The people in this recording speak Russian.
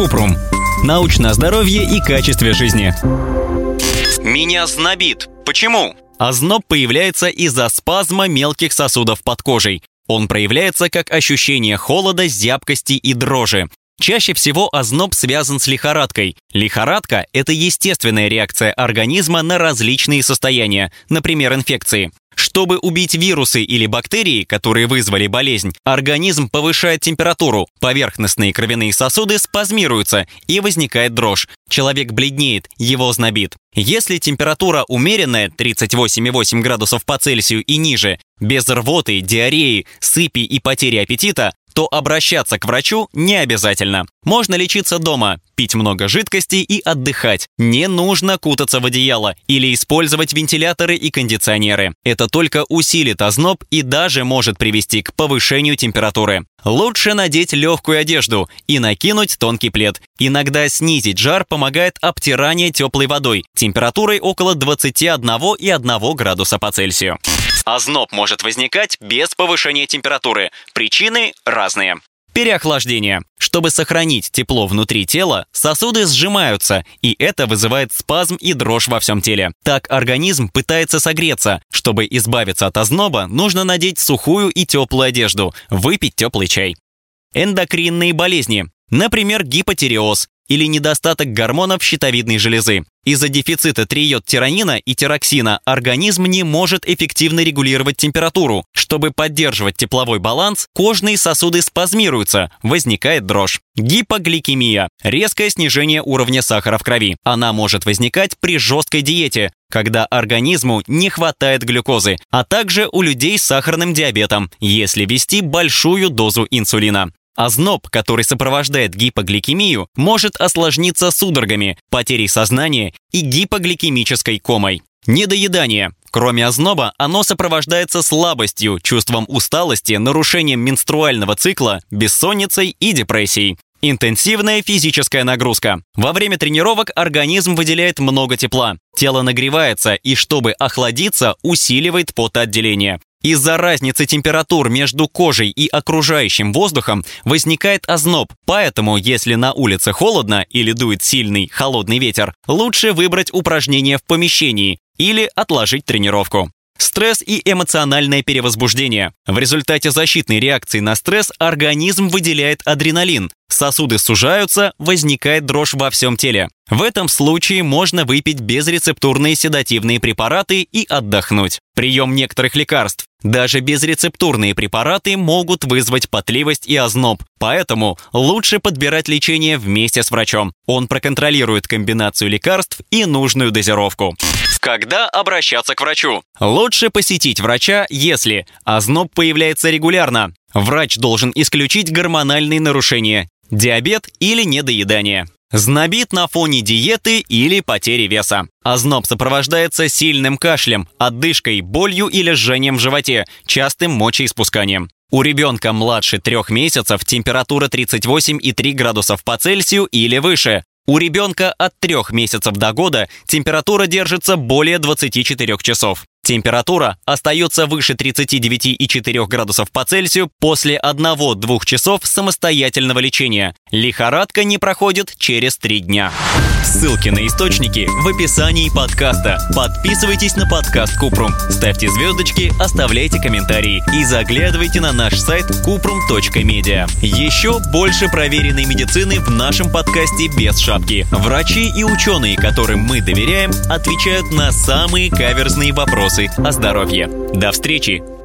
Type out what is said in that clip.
Купрум. Научное здоровье и качестве жизни. Меня знобит. Почему? Озноб появляется из-за спазма мелких сосудов под кожей. Он проявляется как ощущение холода, зябкости и дрожи. Чаще всего озноб связан с лихорадкой. Лихорадка – это естественная реакция организма на различные состояния, например, инфекции. Чтобы убить вирусы или бактерии, которые вызвали болезнь, организм повышает температуру, поверхностные кровяные сосуды спазмируются и возникает дрожь. Человек бледнеет, его знобит. Если температура умеренная 38,8 градусов по Цельсию и ниже, без рвоты, диареи, сыпи и потери аппетита, то обращаться к врачу не обязательно. Можно лечиться дома, пить много жидкости и отдыхать. Не нужно кутаться в одеяло или использовать вентиляторы и кондиционеры. Это только усилит озноб и даже может привести к повышению температуры. Лучше надеть легкую одежду и накинуть тонкий плед. Иногда снизить жар помогает обтирание теплой водой температурой около 21,1 градуса по Цельсию. Озноб может возникать без повышения температуры. Причины разные. Переохлаждение. Чтобы сохранить тепло внутри тела, сосуды сжимаются, и это вызывает спазм и дрожь во всем теле. Так организм пытается согреться. Чтобы избавиться от озноба, нужно надеть сухую и теплую одежду, выпить теплый чай. Эндокринные болезни. Например, гипотереоз или недостаток гормонов щитовидной железы. Из-за дефицита триодтиронина и тироксина организм не может эффективно регулировать температуру. Чтобы поддерживать тепловой баланс, кожные сосуды спазмируются, возникает дрожь. Гипогликемия – резкое снижение уровня сахара в крови. Она может возникать при жесткой диете, когда организму не хватает глюкозы, а также у людей с сахарным диабетом, если ввести большую дозу инсулина. Озноб, который сопровождает гипогликемию, может осложниться судорогами, потерей сознания и гипогликемической комой. Недоедание. Кроме озноба, оно сопровождается слабостью, чувством усталости, нарушением менструального цикла, бессонницей и депрессией. Интенсивная физическая нагрузка. Во время тренировок организм выделяет много тепла. Тело нагревается и, чтобы охладиться, усиливает потоотделение. Из-за разницы температур между кожей и окружающим воздухом возникает озноб, поэтому если на улице холодно или дует сильный холодный ветер, лучше выбрать упражнение в помещении или отложить тренировку. Стресс и эмоциональное перевозбуждение. В результате защитной реакции на стресс организм выделяет адреналин. Сосуды сужаются, возникает дрожь во всем теле. В этом случае можно выпить безрецептурные седативные препараты и отдохнуть. Прием некоторых лекарств. Даже безрецептурные препараты могут вызвать потливость и озноб, поэтому лучше подбирать лечение вместе с врачом. Он проконтролирует комбинацию лекарств и нужную дозировку. Когда обращаться к врачу? Лучше посетить врача, если озноб появляется регулярно. Врач должен исключить гормональные нарушения, диабет или недоедание. Знобит на фоне диеты или потери веса. Озноб сопровождается сильным кашлем, отдышкой, болью или жжением в животе, частым мочеиспусканием. У ребенка младше трех месяцев температура 38,3 градусов по Цельсию или выше. У ребенка от трех месяцев до года температура держится более 24 часов. Температура остается выше 39,4 градусов по Цельсию после 1-2 часов самостоятельного лечения. Лихорадка не проходит через 3 дня. Ссылки на источники в описании подкаста. Подписывайтесь на подкаст Купрум, ставьте звездочки, оставляйте комментарии и заглядывайте на наш сайт kuprum.media. Еще больше проверенной медицины в нашем подкасте без шапки. Врачи и ученые, которым мы доверяем, отвечают на самые каверзные вопросы о здоровье. До встречи!